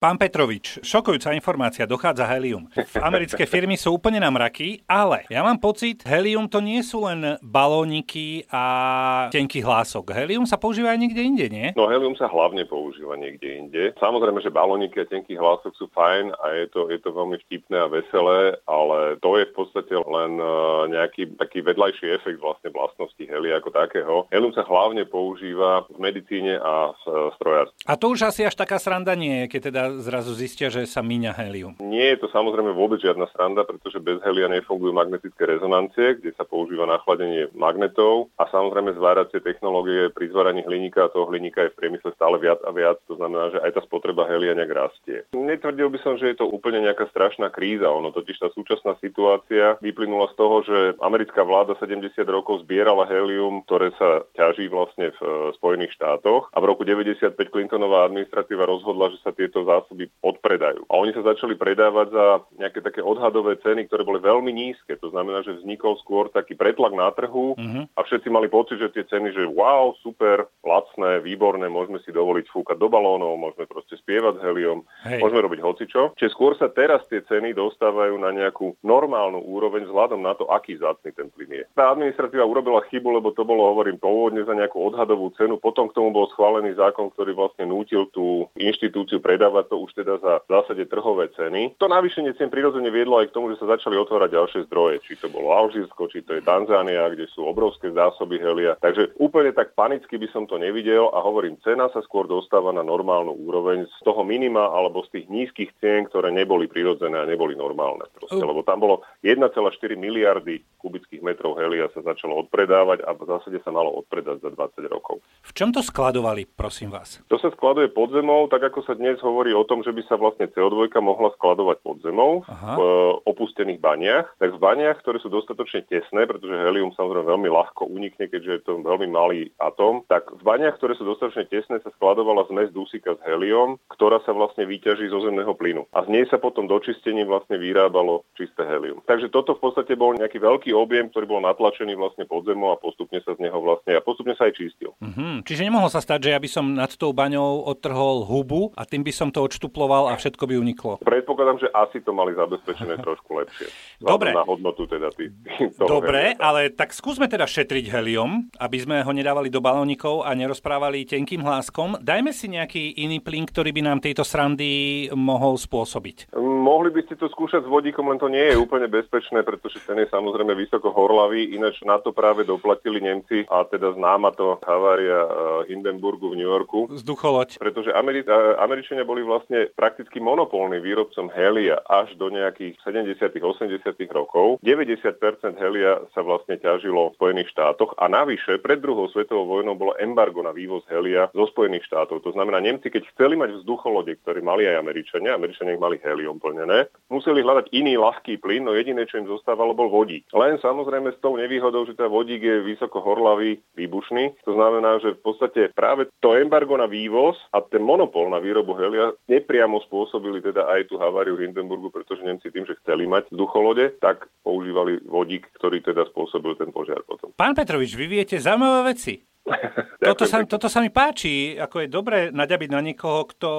Pán Petrovič, šokujúca informácia, dochádza helium. Americké firmy sú úplne na mraky, ale ja mám pocit, helium to nie sú len balóniky a tenký hlások. Helium sa používa aj niekde inde, nie? No helium sa hlavne používa niekde inde. Samozrejme, že balóniky a tenký hlások sú fajn a je to, je to veľmi vtipné a veselé, ale to je v podstate len e, nejaký taký vedľajší efekt vlastne vlastnosti helia ako takého. Helium sa hlavne používa v medicíne a v strojárstve. A to už asi až taká sranda nie je, keď teda zrazu zistia, že sa míňa helium. Nie je to samozrejme vôbec žiadna sranda, pretože bez helia nefungujú magnetické rezonancie, kde sa používa nachladenie magnetov a samozrejme zváracie technológie pri zváraní hliníka a toho hliníka je v priemysle stále viac a viac, to znamená, že aj tá spotreba helia nejak rastie. Netvrdil by som, že je to úplne nejaká strašná kríza, ono totiž tá súčasná situácia vyplynula z toho, že americká vláda 70 rokov zbierala helium, ktoré sa ťaží vlastne v e, Spojených štátoch a v roku 95 Clintonová administratíva rozhodla, že sa tieto zásoby odpredajú. A oni sa začali predávať za nejaké také odhadové ceny, ktoré boli veľmi nízke. To znamená, že vznikol skôr taký pretlak na trhu uh-huh. a všetci mali pocit, že tie ceny, že wow, super, lacné, výborné, môžeme si dovoliť fúkať do balónov, môžeme proste spievať s heliom, Hej. môžeme robiť hocičo. Čiže skôr sa teraz tie ceny dostávajú na nejakú normálnu úroveň vzhľadom na to, aký zácný ten plyn je. Tá administratíva urobila chybu, lebo to bolo, hovorím, pôvodne za nejakú odhadovú cenu, potom k tomu bol schválený zákon, ktorý vlastne nútil tú inštitúciu predávať to už teda za v zásade trhové ceny. To navýšenie cien prirodzene viedlo aj k tomu, že sa začali otvárať ďalšie zdroje, či to bolo Alžírsko, či to je Tanzánia, kde sú obrovské zásoby helia. Takže úplne tak panicky by som to nevidel a hovorím, cena sa skôr dostáva na normálnu úroveň z toho minima alebo z tých nízkych cien, ktoré neboli prirodzené a neboli normálne. Proste, lebo tam bolo 1,4 miliardy kubických metrov helia sa začalo odpredávať a v zásade sa malo odpredať za 20 rokov. V čom to skladovali, prosím vás? To sa skladuje pod zemou, tak ako sa dnes hovorí o tom, že by sa vlastne CO2 mohla skladovať pod zemou Aha. v e, opustených baniach, tak v baniach, ktoré sú dostatočne tesné, pretože helium samozrejme veľmi ľahko unikne, keďže je to veľmi malý atóm, tak v baniach, ktoré sú dostatočne tesné, sa skladovala zmes dusika s heliom, ktorá sa vlastne vyťaží zo zemného plynu. A z nej sa potom do čistení vlastne vyrábalo čisté helium. Takže toto v podstate bol nejaký veľký objem, ktorý bol natlačený vlastne pod zemou a postupne sa z neho vlastne a postupne sa aj čistil. Mm-hmm. Čiže nemohlo sa stať, že ja by som nad tou baňou odtrhol hubu a tým by som to odštuploval a všetko by uniklo. Predpokladám, že asi to mali zabezpečené trošku lepšie. Dobre. Na hodnotu teda tý, Dobre, helia. ale tak skúsme teda šetriť helium, aby sme ho nedávali do balónikov a nerozprávali tenkým hláskom. Dajme si nejaký iný plyn, ktorý by nám tejto srandy mohol spôsobiť. Mohli by ste to skúšať s vodíkom, len to nie je úplne bezpečné, pretože ten je samozrejme vysoko horlavý, ináč na to práve doplatili Nemci a teda známa to havária eh, Hindenburgu v New Yorku. Vzducholoď. Pretože Ameri- eh, Američania boli vlastne prakticky monopolný výrobcom helia až do nejakých 70 80 rokov. 90% helia sa vlastne ťažilo v Spojených štátoch a navyše pred druhou svetovou vojnou bolo embargo na vývoz helia zo Spojených štátov. To znamená, Nemci, keď chceli mať vzducholode, ktoré mali aj Američania, Američania ich mali helium plnené, museli hľadať iný ľahký plyn, no jediné, čo im zostávalo, bol vodík. Len samozrejme s tou nevýhodou, že tá vodík je vysoko horlavý, výbušný. To znamená, že v podstate práve to embargo na vývoz a ten monopol na výrobu helia nepriamo spôsobili teda aj tú haváriu Hindenburgu, pretože Nemci tým, že chceli mať vzducholode, tak používali vodík, ktorý teda spôsobil ten požiar potom. Pán Petrovič, vy viete zaujímavé veci. toto, sa, toto sa mi páči, ako je dobre naďabiť na niekoho, kto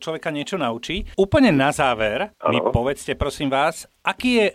človeka niečo naučí. Úplne na záver ano. mi povedzte, prosím vás, aký je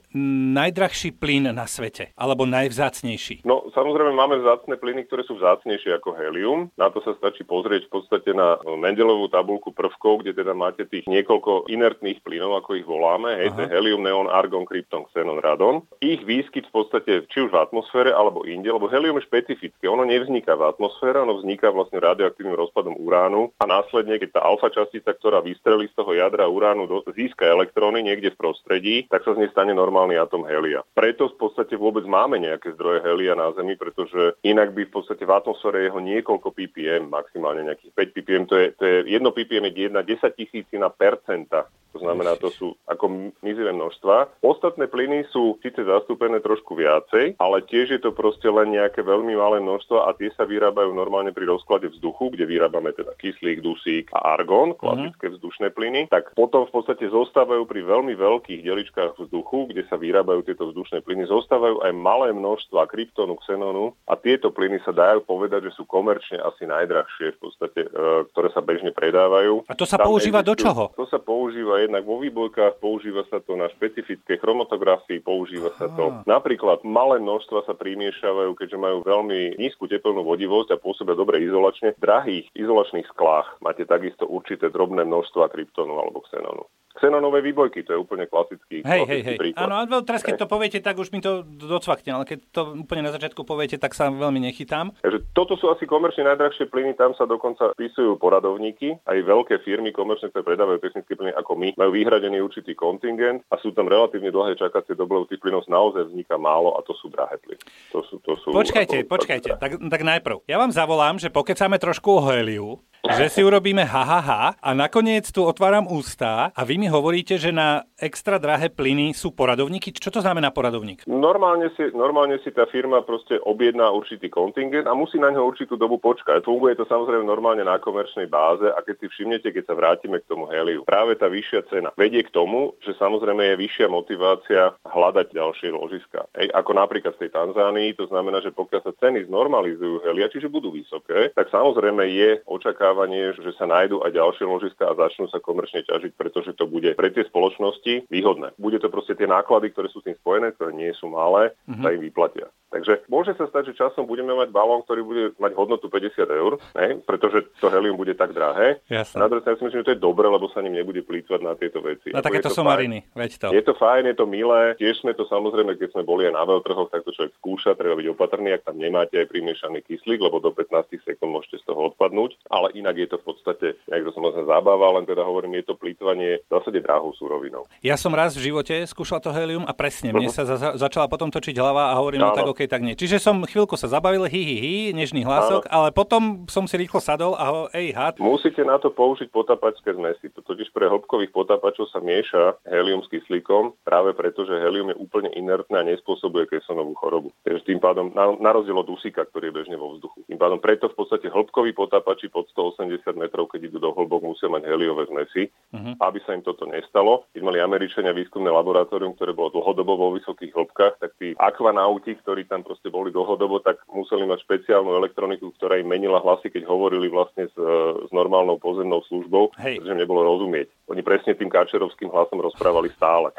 najdrahší plyn na svete? Alebo najvzácnejší? No, samozrejme máme vzácne plyny, ktoré sú vzácnejšie ako helium. Na to sa stačí pozrieť v podstate na Mendelovú tabulku prvkov, kde teda máte tých niekoľko inertných plynov, ako ich voláme. Hej, to helium, neon, argon, krypton, xenon, radon. Ich výskyt v podstate či už v atmosfére alebo inde, lebo helium je špecifické. Ono nevzniká v atmosfére, ono vzniká vlastne radioaktívnym rozpadom uránu a následne, keď tá alfa častica, ktorá vystrelí z toho jadra uránu, získa elektróny niekde v prostredí, tak sa z nej stane normálny atom helia. Preto v podstate vôbec máme nejaké zdroje helia na Zemi, pretože inak by v podstate v atmosfére jeho niekoľko ppm, maximálne nejakých 5 ppm, to je, to je 1 ppm je 1 10 tisícina percenta to znamená, to sú ako mizivé množstva. Ostatné plyny sú síce zastúpené trošku viacej, ale tiež je to proste len nejaké veľmi malé množstvo a tie sa vyrábajú normálne pri rozklade vzduchu, kde vyrábame teda kyslík, dusík a argón, mhm. klasické vzdušné plyny, tak potom v podstate zostávajú pri veľmi veľkých deličkách vzduchu, kde sa vyrábajú tieto vzdušné plyny, zostávajú aj malé množstva kryptónu, xenonu a tieto plyny sa dajú povedať, že sú komerčne asi najdrahšie v podstate, e, ktoré sa bežne predávajú. A to sa Tam používa existujú, do čoho? To sa používa jednak vo výbojkách, používa sa to na špecifické chromatografii, používa sa to. Napríklad malé množstva sa primiešavajú, keďže majú veľmi nízku teplnú vodivosť a pôsobia dobre izolačne. V drahých izolačných sklách máte takisto určité drobné množstva kryptonu alebo xenonu xenonové výbojky, to je úplne klasický, hej, klasický hej, hej. Áno, ale teraz keď to poviete, tak už mi to docvakne, ale keď to úplne na začiatku poviete, tak sa veľmi nechytám. Takže toto sú asi komerčne najdrahšie plyny, tam sa dokonca písujú poradovníky, aj veľké firmy komerčne, ktoré predávajú technické plyny ako my, majú vyhradený určitý kontingent a sú tam relatívne dlhé čakacie doby, tých plynov naozaj vzniká málo a to sú drahé plyny. To sú, to sú, počkajte, ako, počkajte, tak, tak najprv. Ja vám zavolám, že pokecáme trošku o heliu, že si urobíme ha, ha, ha a nakoniec tu otváram ústa a vy mi hovoríte, že na extra drahé plyny sú poradovníky. Čo to znamená poradovník? Normálne si, normálne si tá firma proste objedná určitý kontingent a musí na ňo určitú dobu počkať. Funguje to samozrejme normálne na komerčnej báze a keď si všimnete, keď sa vrátime k tomu heliu, práve tá vyššia cena vedie k tomu, že samozrejme je vyššia motivácia hľadať ďalšie ložiska. Ej, ako napríklad v tej Tanzánii, to znamená, že pokiaľ sa ceny znormalizujú helia, čiže budú vysoké, tak samozrejme je očakávať očakávanie, že sa nájdú aj ďalšie ložiska a začnú sa komerčne ťažiť, pretože to bude pre tie spoločnosti výhodné. Bude to proste tie náklady, ktoré sú s tým spojené, ktoré nie sú malé, mm-hmm. sa im vyplatia. Takže môže sa stať, že časom budeme mať balón, ktorý bude mať hodnotu 50 eur, ne? pretože to helium bude tak drahé. Jasne. Na druhej strane si myslím, že to je dobre, lebo sa ním nebude plýtvať na tieto veci. Na takéto somariny, veď to. Je to fajn, je to milé. Tiež sme to samozrejme, keď sme boli aj na veľtrhoch, tak to človek skúša, treba byť opatrný, ak tam nemáte aj primiešaný kyslík, lebo do 15 sekúnd môžete toho odpadnúť. Ale inak je to v podstate, jak to som vlastne zábava, len teda hovorím, je to plýtvanie v zásade drahou súrovinou. Ja som raz v živote skúšal to helium a presne, mne uh-huh. sa za- začala potom točiť hlava a hovorím, no tak OK, tak nie. Čiže som chvíľku sa zabavil, hi, hi, hi, nežný hlasok, Áno. ale potom som si rýchlo sadol a ho, ej, had. Musíte na to použiť potapačské zmesi. Totiž pre hĺbkových potapačov sa mieša helium s kyslíkom práve preto, že helium je úplne inertné a nespôsobuje kesonovú chorobu. Takže tým pádom, na, na rozdiel od dusíka, ktorý je bežne vo vzduchu. Tým pádom preto v podstate hĺbkoví potapači pod 180 metrov, keď idú do hĺbok, musia mať heliové zmesi, uh-huh. aby sa im toto nestalo. Keď mali Američania výskumné laboratórium, ktoré bolo dlhodobo vo vysokých hĺbkach, tak tí akvanauti, ktorí tam proste boli do dlhodobo, tak museli mať špeciálnu elektroniku, ktorá im menila hlasy, keď hovorili vlastne s, s normálnou pozemnou službou, Hej. pretože nebolo rozumieť. Oni presne tým káčerovským hlasom rozprávali stále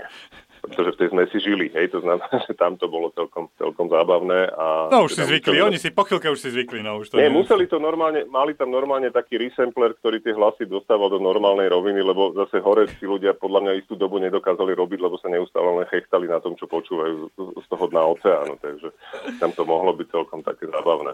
pretože v tej sme si žili, hej, to znamená, že tam to bolo celkom, celkom zábavné. A no už si zvykli, museli... oni si po chvíľke už si zvykli, no už to nie, nie museli to normálne, mali tam normálne taký resampler, ktorý tie hlasy dostával do normálnej roviny, lebo zase hore si ľudia podľa mňa istú dobu nedokázali robiť, lebo sa neustále len chechtali na tom, čo počúvajú z toho dna oceánu, takže tam to mohlo byť celkom také zábavné.